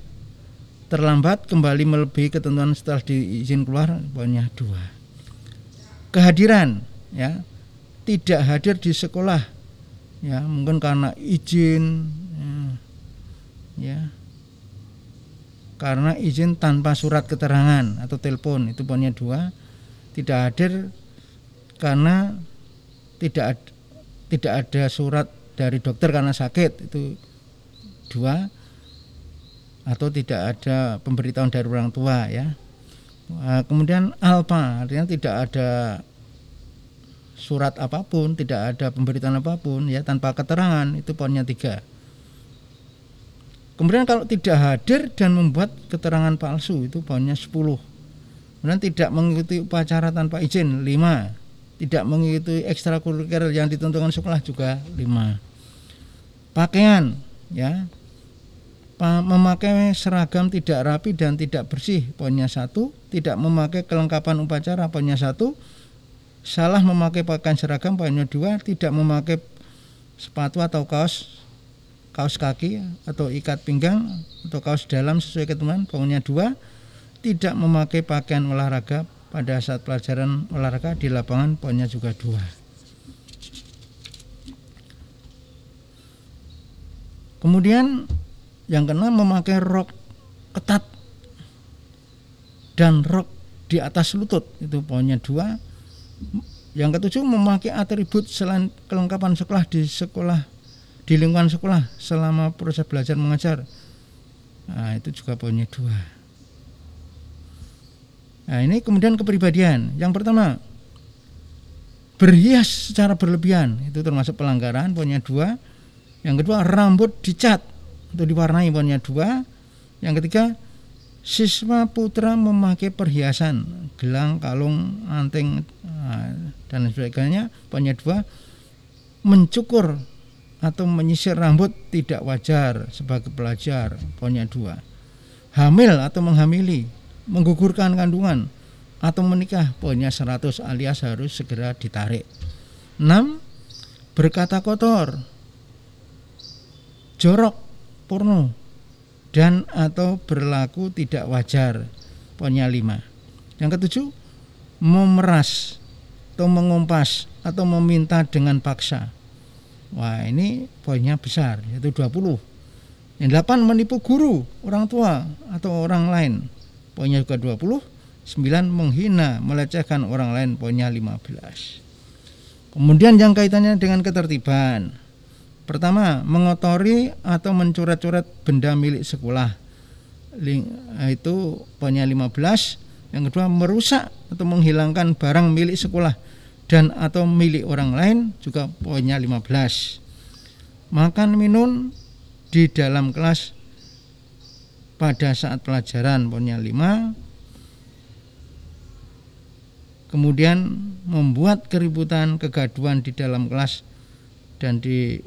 terlambat kembali melebihi ketentuan setelah diizin keluar poinnya dua kehadiran ya tidak hadir di sekolah ya mungkin karena izin ya, karena izin tanpa surat keterangan atau telepon itu poinnya dua tidak hadir karena tidak tidak ada surat dari dokter karena sakit itu dua atau tidak ada pemberitahuan dari orang tua ya. Kemudian alpa artinya tidak ada surat apa pun, tidak ada pemberitahuan apa pun ya tanpa keterangan itu poinnya tiga. Kemudian kalau tidak hadir dan membuat keterangan palsu itu poinnya 10. Kemudian tidak mengikuti upacara tanpa izin 5. Tidak mengikuti ekstrakurikuler yang ditentukan sekolah juga 5. Pakaian ya memakai seragam tidak rapi dan tidak bersih poinnya satu tidak memakai kelengkapan upacara poinnya satu salah memakai pakaian seragam poinnya dua tidak memakai sepatu atau kaos kaos kaki atau ikat pinggang atau kaos dalam sesuai ketentuan poinnya dua tidak memakai pakaian olahraga pada saat pelajaran olahraga di lapangan poinnya juga dua. Kemudian yang kena memakai rok ketat dan rok di atas lutut itu poinnya dua. Yang ketujuh memakai atribut selain kelengkapan sekolah di sekolah di lingkungan sekolah selama proses belajar mengajar. Nah, itu juga poinnya dua. Nah ini kemudian kepribadian. Yang pertama berhias secara berlebihan. Itu termasuk pelanggaran poinnya dua. Yang kedua rambut dicat untuk diwarnai poinnya dua. Yang ketiga siswa putra memakai perhiasan gelang kalung anting nah, dan sebagainya poinnya dua mencukur atau menyisir rambut tidak wajar sebagai pelajar. Poinnya dua. Hamil atau menghamili menggugurkan kandungan atau menikah. Poinnya 100 alias harus segera ditarik. 6 berkata kotor jorok porno dan atau berlaku tidak wajar. Poinnya lima. Yang ketujuh memeras atau mengumpas atau meminta dengan paksa wah ini poinnya besar yaitu 20 yang delapan menipu guru orang tua atau orang lain. Poinnya juga 20 sembilan menghina melecehkan orang lain poinnya 15 kemudian yang kaitannya dengan ketertiban. Pertama, mengotori atau mencoret-coret benda milik sekolah. Itu poinnya 15. Yang kedua merusak atau menghilangkan barang milik sekolah dan atau milik orang lain juga poinnya 15. Makan minum di dalam kelas pada saat pelajaran poinnya 5. Kemudian membuat keributan, kegaduhan di dalam kelas dan di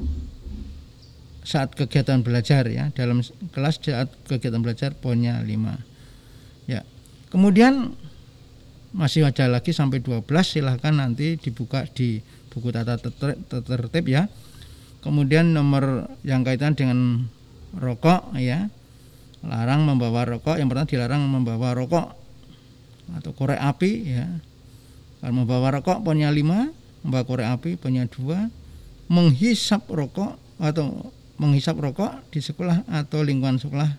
saat kegiatan belajar ya dalam kelas saat kegiatan belajar poinnya 5 ya kemudian masih ada lagi sampai 12 silahkan nanti dibuka di buku tata tertib ya. Kemudian nomor yang kaitan dengan rokok ya. Larang membawa rokok yang pertama dilarang membawa rokok atau korek api ya. Kalau membawa rokok poinnya 5 membawa korek api poinnya 2 menghisap rokok atau menghisap rokok di sekolah atau lingkungan sekolah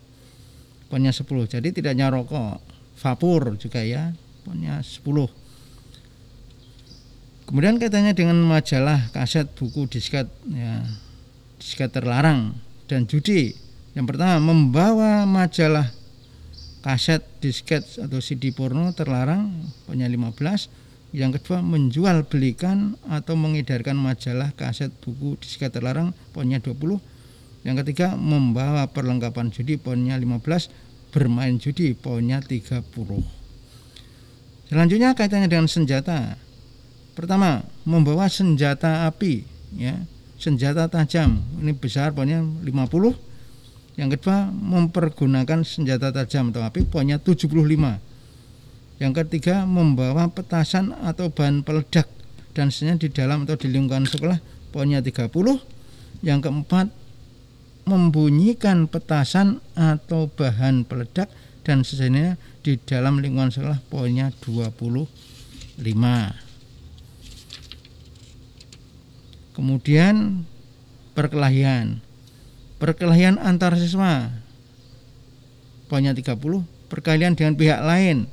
punya 10 jadi tidak hanya rokok vapur juga ya punya 10 kemudian kaitannya dengan majalah kaset buku disket ya disket terlarang dan judi. Yang pertama membawa majalah kaset disket atau CD porno terlarang punya 15 yang kedua menjual belikan atau mengedarkan majalah kaset buku disket terlarang punya 20 yang ketiga membawa perlengkapan judi poinnya 15, bermain judi poinnya 30. Selanjutnya kaitannya dengan senjata. Pertama, membawa senjata api ya, senjata tajam. Ini besar poinnya 50. Yang kedua, mempergunakan senjata tajam atau api poinnya 75. Yang ketiga, membawa petasan atau bahan peledak dan sebenarnya di dalam atau di lingkungan sekolah poinnya 30. Yang keempat, membunyikan petasan atau bahan peledak dan sisanya di dalam lingkungan sekolah poinnya 25 kemudian perkelahian. Perkelahian antar siswa. Poinnya 30 perkelahian dengan pihak lain.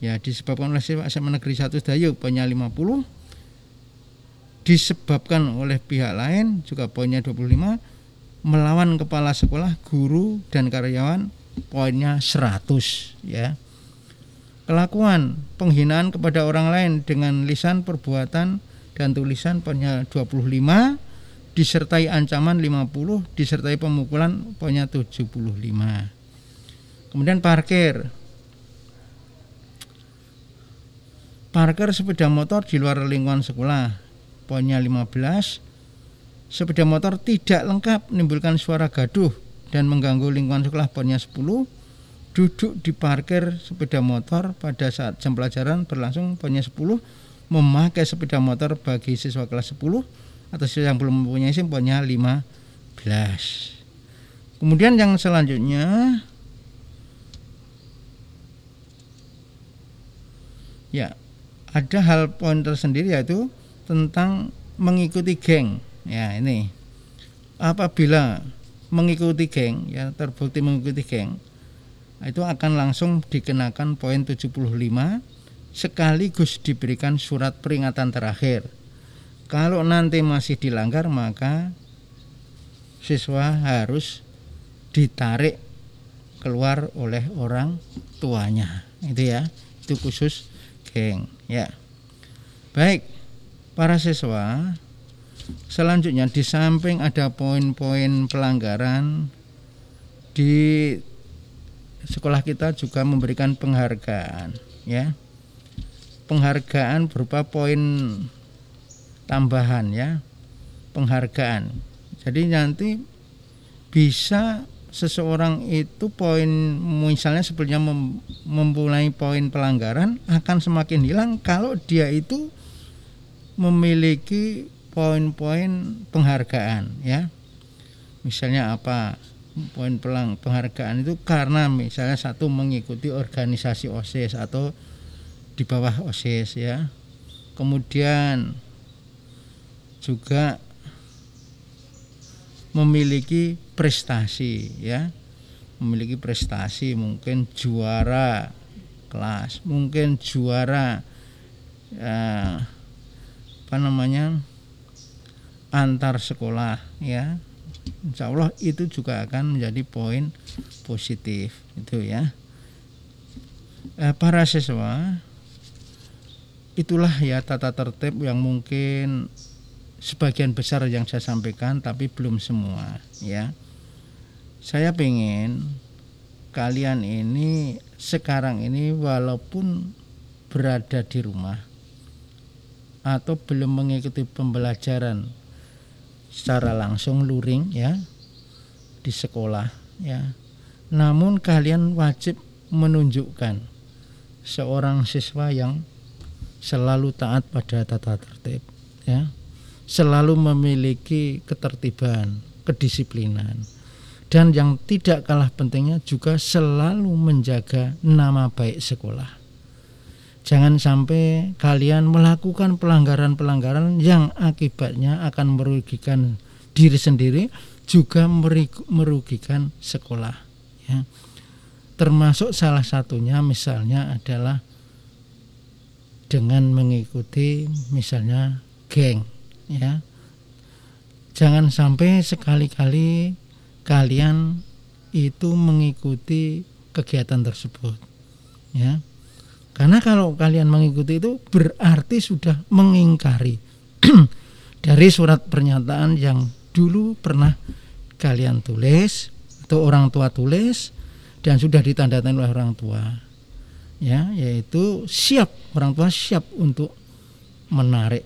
Ya disebabkan oleh siswa SMA Negeri 1 Dayu poinnya 50 disebabkan oleh pihak lain juga poinnya 25 melawan kepala sekolah, guru dan karyawan poinnya 100 ya. Kelakuan penghinaan kepada orang lain dengan lisan perbuatan dan tulisan poinnya 25 disertai ancaman 50 disertai pemukulan poinnya 75. Kemudian parkir. Parkir sepeda motor di luar lingkungan sekolah poinnya 15 sepeda motor tidak lengkap menimbulkan suara gaduh dan mengganggu lingkungan sekolah. Poinnya 10 duduk di parkir sepeda motor. Pada saat jam pelajaran berlangsung poinnya 10 memakai sepeda motor bagi siswa kelas 10 atau siswa yang belum mempunyai SIM poinnya 15 kemudian yang selanjutnya ya ada hal poin tersendiri yaitu tentang mengikuti geng. Ya, ini. Apabila mengikuti geng ya terbukti mengikuti geng itu akan langsung dikenakan poin 75 sekaligus diberikan surat peringatan terakhir. Kalau nanti masih dilanggar maka siswa harus ditarik keluar oleh orang tuanya. Itu ya. Itu khusus geng ya. Baik. Para siswa Selanjutnya di samping ada poin-poin pelanggaran di sekolah kita juga memberikan penghargaan ya. Penghargaan berupa poin tambahan ya. Penghargaan. Jadi nanti bisa seseorang itu poin misalnya sebelumnya memulai poin pelanggaran akan semakin hilang kalau dia itu memiliki poin-poin penghargaan ya. Misalnya apa? Poin pelang penghargaan itu karena misalnya satu mengikuti organisasi osis atau di bawah osis ya. Kemudian juga memiliki prestasi ya. Memiliki prestasi mungkin juara kelas mungkin juara eh, apa namanya antar sekolah ya Insya Allah itu juga akan menjadi poin positif itu ya Eh, para siswa, itulah ya tata tertib yang mungkin sebagian besar yang saya sampaikan, tapi belum semua, ya. Saya pengen kalian ini sekarang ini walaupun berada di rumah atau belum mengikuti pembelajaran secara langsung luring ya di sekolah ya. Namun kalian wajib menunjukkan seorang siswa yang selalu taat pada tata tertib ya. Selalu memiliki ketertiban, kedisiplinan. Dan yang tidak kalah pentingnya juga selalu menjaga nama baik sekolah. Jangan sampai kalian melakukan pelanggaran-pelanggaran yang akibatnya akan merugikan diri sendiri juga merugikan sekolah ya. Termasuk salah satunya misalnya adalah dengan mengikuti misalnya geng ya. Jangan sampai sekali-kali kalian itu mengikuti kegiatan tersebut ya karena kalau kalian mengikuti itu berarti sudah mengingkari. Dari surat pernyataan yang dulu pernah kalian tulis atau orang tua tulis dan sudah ditandatangani oleh orang tua. Ya yaitu siap orang tua siap untuk menarik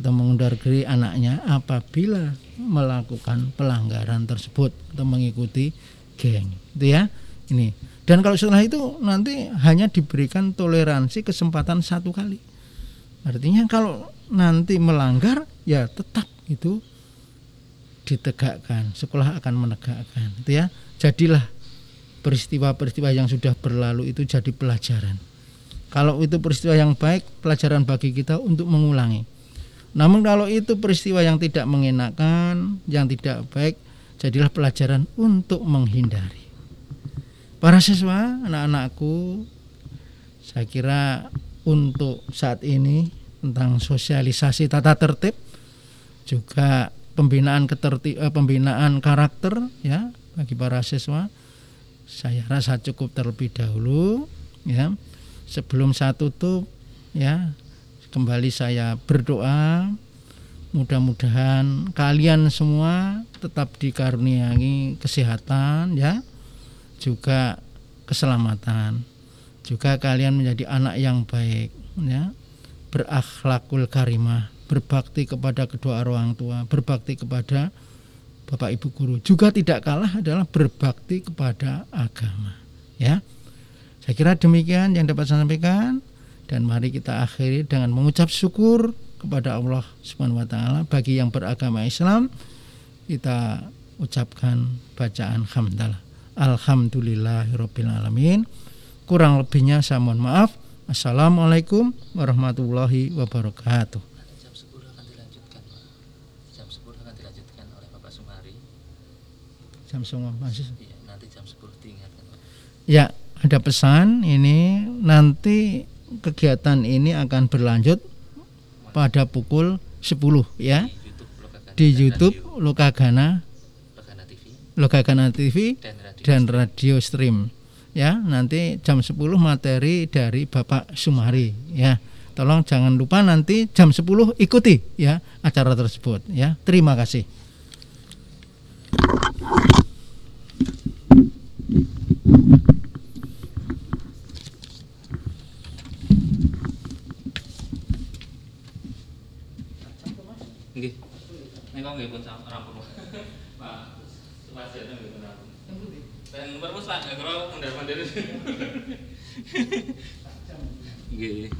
atau mengundurkan anaknya apabila melakukan pelanggaran tersebut atau mengikuti geng itu ya ini. Dan kalau setelah itu nanti hanya diberikan toleransi kesempatan satu kali. Artinya kalau nanti melanggar ya tetap itu ditegakkan sekolah akan menegakkan itu ya. Jadilah peristiwa-peristiwa yang sudah berlalu itu jadi pelajaran. Kalau itu peristiwa yang baik pelajaran bagi kita untuk mengulangi. Namun kalau itu peristiwa yang tidak mengenakan, yang tidak baik, jadilah pelajaran untuk menghindari. Para siswa, anak-anakku, saya kira untuk saat ini tentang sosialisasi tata tertib juga pembinaan ketertib eh, pembinaan karakter ya bagi para siswa saya rasa cukup terlebih dahulu ya. Sebelum saya tutup ya kembali saya berdoa. Mudah-mudahan kalian semua tetap dikaruniai kesehatan ya juga keselamatan juga kalian menjadi anak yang baik ya. Berakhlakul karimah berbakti kepada kedua orang tua berbakti kepada bapak ibu guru. Juga tidak kalah adalah berbakti kepada agama ya. Saya kira demikian yang dapat saya sampaikan dan mari kita akhiri dengan mengucap syukur kepada Allah Subhanahu wa taala. Bagi yang beragama Islam kita ucapkan bacaan hamdalah alamin. Kurang lebihnya saya mohon maaf. Assalamualaikum warahmatullahi wabarakatuh. Jam 10 akan dilanjutkan Pak. jam 10 akan dilanjutkan oleh Bapak Sumari. Jam semua masih iya nanti jam 10 diingatkan ya ada pesan ini. Nanti kegiatan ini akan berlanjut pada pukul 10 ya. Di YouTube Lokagana Lokagana TV dan radio dan radio stream. Ya nanti jam 10 materi dari Bapak Sumari ya. Tolong jangan lupa nanti jam 10 ikuti ya acara tersebut ya. Terima kasih. Nggih. Nek kok nggih pun kalau mondar-mandir. Nggih.